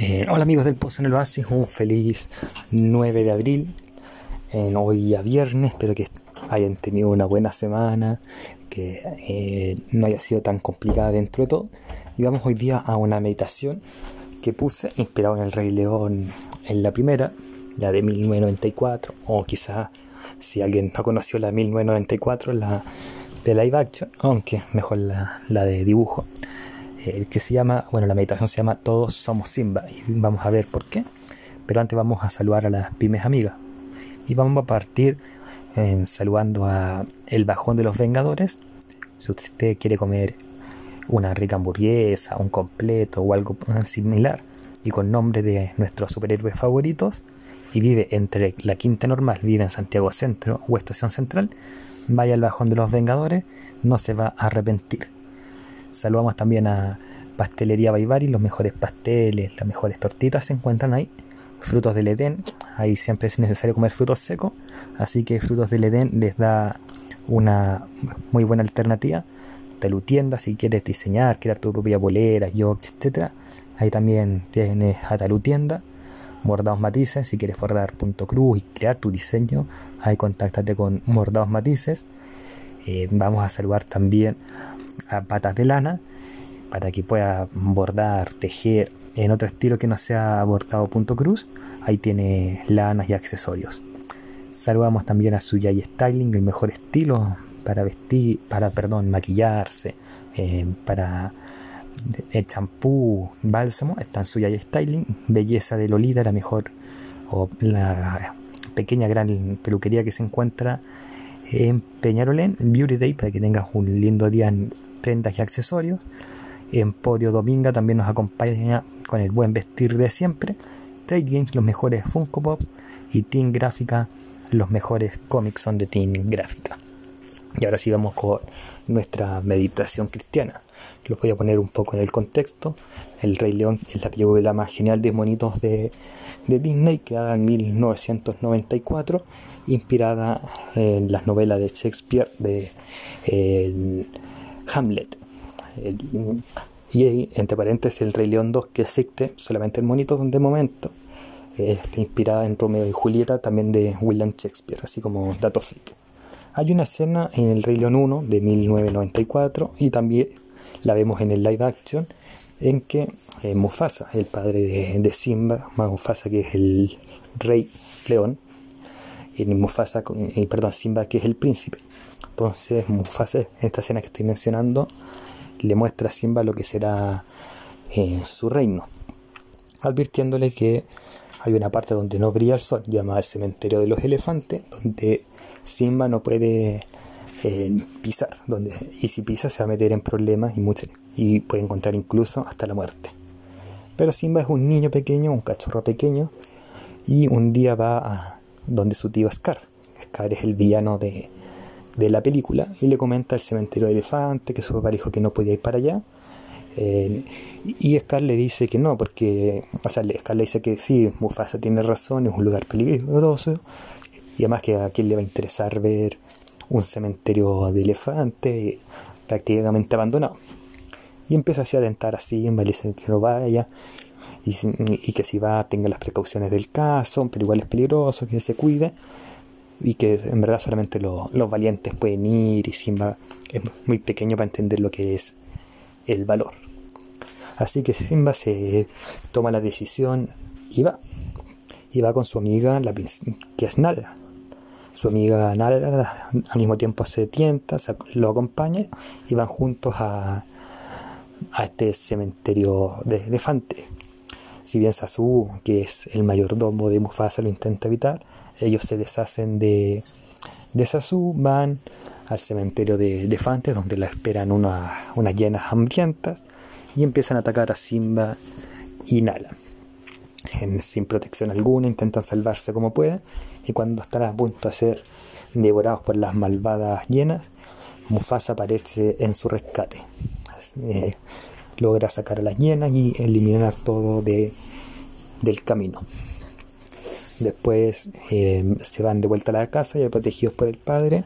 Eh, hola amigos del Pozo en el Oasis, un feliz 9 de abril, hoy a viernes, espero que hayan tenido una buena semana, que eh, no haya sido tan complicada dentro de todo. Y vamos hoy día a una meditación que puse inspirado en el Rey León en la primera, la de 1994, o quizás si alguien no conoció la 1994, la de live action, aunque mejor la, la de dibujo el que se llama, bueno, la meditación se llama Todos somos Simba y vamos a ver por qué. Pero antes vamos a saludar a las pymes amigas y vamos a partir en saludando a el bajón de los Vengadores. Si usted quiere comer una rica hamburguesa, un completo o algo similar y con nombre de nuestros superhéroes favoritos y vive entre la quinta normal, vive en Santiago Centro o Estación Central, vaya al bajón de los Vengadores, no se va a arrepentir. Saludamos también a Pastelería Baibari, los mejores pasteles, las mejores tortitas se encuentran ahí. Frutos del Edén, ahí siempre es necesario comer frutos secos, así que Frutos del Edén les da una muy buena alternativa. Talutienda, si quieres diseñar, crear tu propia bolera, yogurt, etc. Ahí también tienes a Talutienda. Bordados Matices, si quieres bordar punto cruz y crear tu diseño, ahí contáctate con Bordados Matices. Eh, vamos a saludar también a patas de lana para que pueda bordar, tejer en otro estilo que no sea bordado punto cruz. Ahí tiene lanas y accesorios. Saludamos también a Suyay Styling, el mejor estilo para vestir, para, perdón, maquillarse, eh, para el champú, bálsamo, está en Suyay Styling, Belleza de Lolita, la mejor, o la pequeña gran peluquería que se encuentra en Peñarolén, Beauty Day, para que tengas un lindo día en prendas y accesorios. Emporio Dominga también nos acompaña con el buen vestir de siempre. Trade Games, los mejores Funko Pops. Y Team Gráfica, los mejores cómics son de Team Gráfica. Y ahora sí vamos con nuestra meditación cristiana. Los voy a poner un poco en el contexto. El Rey León es la película más genial de monitos de, de Disney, creada en 1994, inspirada en las novelas de Shakespeare de eh, Hamlet. y entre paréntesis el Rey León 2 que existe solamente el monito de momento. Está inspirada en Romeo y Julieta también de William Shakespeare, así como dato freak. Hay una escena en el Rey León 1 de 1994 y también la vemos en el live action en que eh, Mufasa, el padre de, Simba, Mufasa que es el rey león, y Mufasa, y, perdón, Simba que es el príncipe. Entonces Mufasa, en esta escena que estoy mencionando, le muestra a Simba lo que será en su reino, advirtiéndole que hay una parte donde no brilla el sol, llamada el cementerio de los elefantes, donde Simba no puede eh, pisar, donde, y si pisa se va a meter en problemas y, mucho, y puede encontrar incluso hasta la muerte. Pero Simba es un niño pequeño, un cachorro pequeño, y un día va a donde su tío Scar. Scar es el villano de, de la película y le comenta el cementerio de elefante, que su papá dijo que no podía ir para allá. Eh, y Scar le dice que no, porque, o sea, Scar le dice que sí, Mufasa tiene razón, es un lugar peligroso, y además que a quién le va a interesar ver un cementerio de elefantes prácticamente abandonado. Y empieza así a adentar así, en le que no vaya, y, que si va tenga las precauciones del caso, pero igual es peligroso, que se cuide, y que en verdad solamente los valientes pueden ir, y Simba es muy pequeño para entender lo que es el valor. Así que Simba se toma la decisión y va. Y va con su amiga, la, que es Nala. Su amiga Nala al mismo tiempo se tienta, lo acompaña y van juntos a, a este cementerio de elefantes. Si bien Sasu, que es el mayordomo de Mufasa, lo intenta evitar, ellos se deshacen de, de Sasu, van al cementerio de elefantes donde la esperan unas llenas hambrientas y empiezan a atacar a Simba y Nala. sin protección alguna, intentan salvarse como pueden y cuando están a punto de ser devorados por las malvadas llenas, Mufasa aparece en su rescate. Eh, logra sacar a las llenas y eliminar todo de, del camino. Después eh, se van de vuelta a la casa ya protegidos por el padre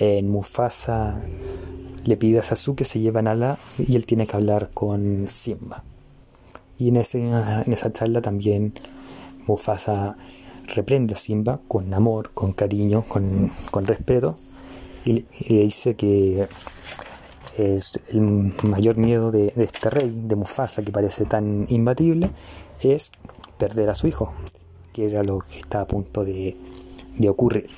en Mufasa le pide a Sasuke se llevan a la y él tiene que hablar con Simba. Y en, ese, en esa charla también Mufasa reprende a Simba con amor, con cariño, con, con respeto y, le dice que el mayor miedo de, este rey, de Mufasa, que parece tan imbatible, es perder a su hijo, que era lo que está a punto de, ocurrir.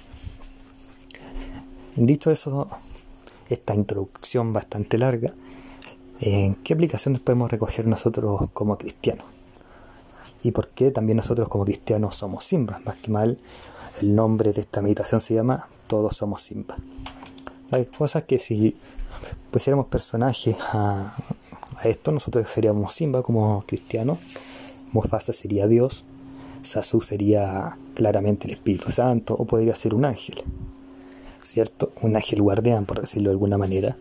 Dicho eso, esta introducción bastante larga, ¿en qué aplicaciones podemos recoger nosotros como cristianos? ¿Y por qué también nosotros como cristianos somos Simba? Más que mal, el nombre de esta meditación se llama Todos somos Simba. Hay cosas que si pusiéramos personajes a, esto, nosotros seríamos Simba como cristianos, Mufasa sería Dios, Sasu sería claramente el Espíritu Santo, o podría ser un ángel, ¿cierto? Un ángel guardián, por decirlo de alguna manera.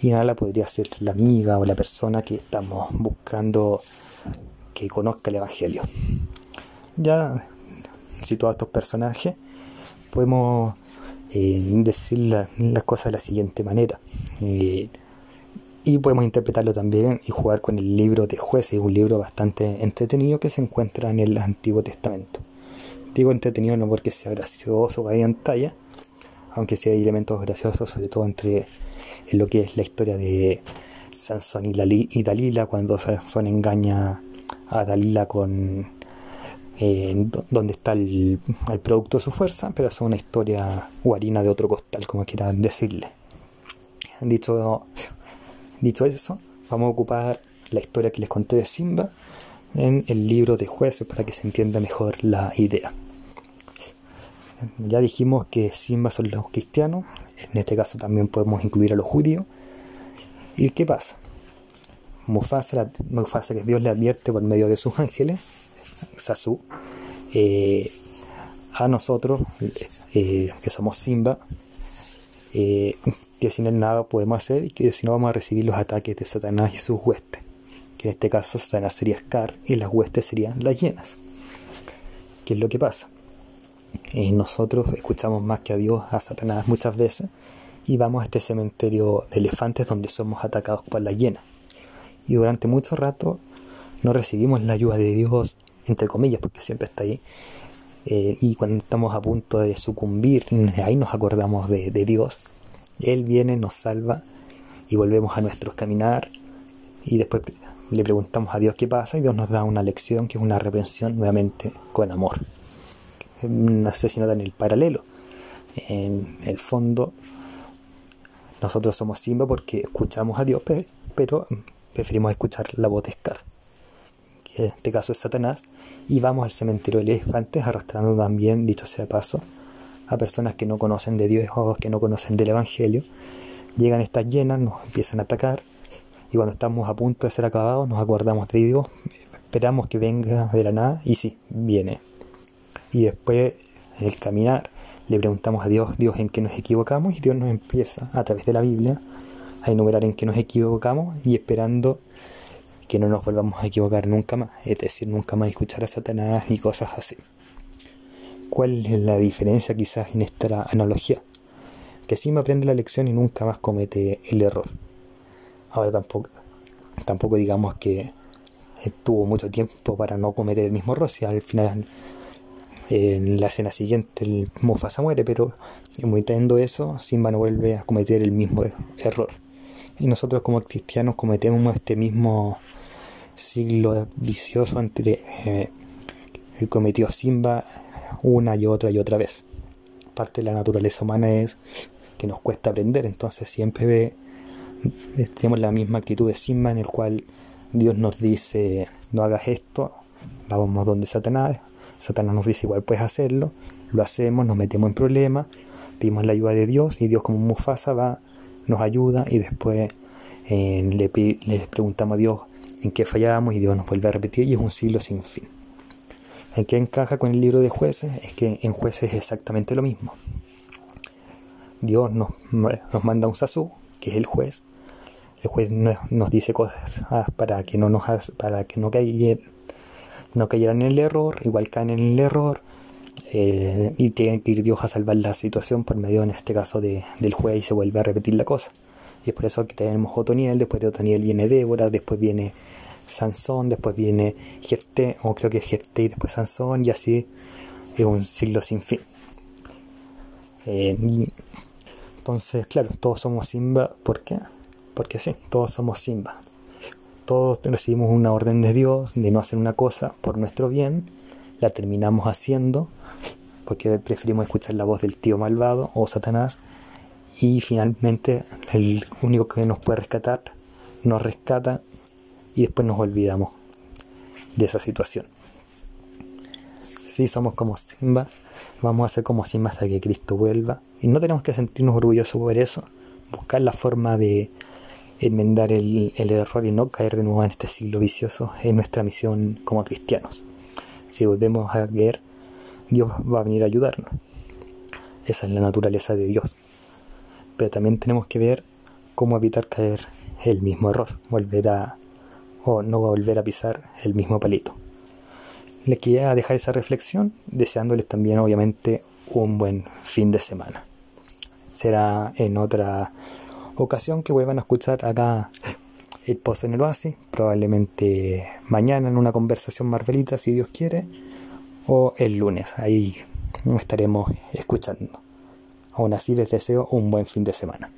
Y Nala podría ser la amiga o la persona que estamos buscando que conozca el Evangelio. Ya todos estos personajes, podemos eh, decir las cosas de la siguiente manera. Eh, y podemos interpretarlo también y jugar con el libro de jueces, un libro bastante entretenido que se encuentra en el Antiguo Testamento. Digo entretenido no porque sea gracioso o hay en aunque sí hay elementos graciosos, sobre todo entre en lo que es la historia de Sansón y Dalila, cuando Sansón engaña a Dalila con eh, donde está el, producto de su fuerza, pero es una historia guarina de otro costal, como quieran decirle. Dicho, dicho eso, vamos a ocupar la historia que les conté de Simba en el libro de jueces para que se entienda mejor la idea. Ya dijimos que Simba son los cristianos, en este caso también podemos incluir a los judíos. ¿Y qué pasa? Mufasa, Mufasa que Dios le advierte por medio de sus ángeles, Sasu, eh, a nosotros, eh, que somos Simba, eh, que sin él nada podemos hacer y que si no vamos a recibir los ataques de Satanás y sus huestes. Que en este caso Satanás sería Scar y las huestes serían las llenas. ¿Qué es lo que pasa? nosotros escuchamos más que a Dios, a Satanás muchas veces, y vamos a este cementerio de elefantes donde somos atacados por las llenas. Y durante mucho rato no recibimos la ayuda de Dios entre comillas, porque siempre está ahí. Eh, y cuando estamos a punto de sucumbir, ahí nos acordamos de, Dios. Él viene, nos salva y volvemos a nuestro caminar. Y después le preguntamos a Dios qué pasa y Dios nos da una lección que es una reprensión nuevamente con amor. No sé si en el paralelo. En el fondo, nosotros somos Simba porque escuchamos a Dios, pero preferimos escuchar la voz de Scar en este caso es Satanás, y vamos al cementerio de elefantes arrastrando también, dicho sea paso, a personas que no conocen de Dios o que no conocen del Evangelio. Llegan estas llenas, nos empiezan a atacar, y cuando estamos a punto de ser acabados, nos acordamos de Dios, esperamos que venga de la nada, y sí, viene. Y después, en el caminar, le preguntamos a Dios, Dios, en qué nos equivocamos, y Dios nos empieza, a través de la Biblia, a enumerar en qué nos equivocamos, y esperando que no nos volvamos a equivocar nunca más, es decir, nunca más escuchar a Satanás ni cosas así. ¿Cuál es la diferencia quizás en esta analogía? Que sí me aprende la lección y nunca más comete el error. Ahora tampoco, tampoco digamos que tuvo mucho tiempo para no cometer el mismo error, si al final en la escena siguiente el Mufasa muere, pero teniendo eso, Simba no vuelve a cometer el mismo error. Y nosotros como cristianos cometemos este mismo siglo vicioso entre eh, que cometió Simba una y otra y otra vez. Parte de la naturaleza humana es que nos cuesta aprender, entonces siempre ve, tenemos la misma actitud de Simba en el cual Dios nos dice no hagas esto, vamos donde Satanás, Satanás nos dice igual puedes hacerlo, lo hacemos, nos metemos en problemas, pedimos la ayuda de Dios y Dios como Mufasa va, nos ayuda y después eh, le, le preguntamos a Dios en que fallábamos y Dios nos vuelve a repetir y es un siglo sin fin. ¿En qué encaja con el libro de jueces? Es que en jueces es exactamente lo mismo. Dios nos, nos manda un sasú, que es el juez. El juez nos, dice cosas ah, para que no nos para que no caigan no cayeran en el error, igual caen en el error, eh, y tiene que ir Dios a salvar la situación por medio, en este caso, de, del juez y se vuelve a repetir la cosa. Y es por eso que tenemos Otoniel, después de Otoniel viene Débora, después viene Sansón, después viene Jefté, o creo que Jefté y después Sansón, y así es un siglo sin fin. Eh, entonces, claro, todos somos Simba, ¿por qué? Porque sí, todos somos Simba. Todos recibimos una orden de Dios de no hacer una cosa por nuestro bien, la terminamos haciendo porque preferimos escuchar la voz del tío malvado o Satanás y finalmente el único que nos puede rescatar nos rescata y después nos olvidamos de esa situación. Si somos como Simba, vamos a ser como Simba hasta que Cristo vuelva y no tenemos que sentirnos orgullosos por eso, buscar la forma de enmendar el, error y no caer de nuevo en este siglo vicioso es nuestra misión como cristianos. Si volvemos a creer, Dios va a venir a ayudarnos. Esa es la naturaleza de Dios. Pero también tenemos que ver cómo evitar caer el mismo error, volver a o no volver a pisar el mismo palito. Les quería dejar esa reflexión, deseándoles también obviamente un buen fin de semana. Será en otra ocasión que vuelvan a escuchar acá el post en el oasis, probablemente mañana en una conversación marvelita si Dios quiere, o el lunes, ahí estaremos escuchando. Aún así les deseo un buen fin de semana.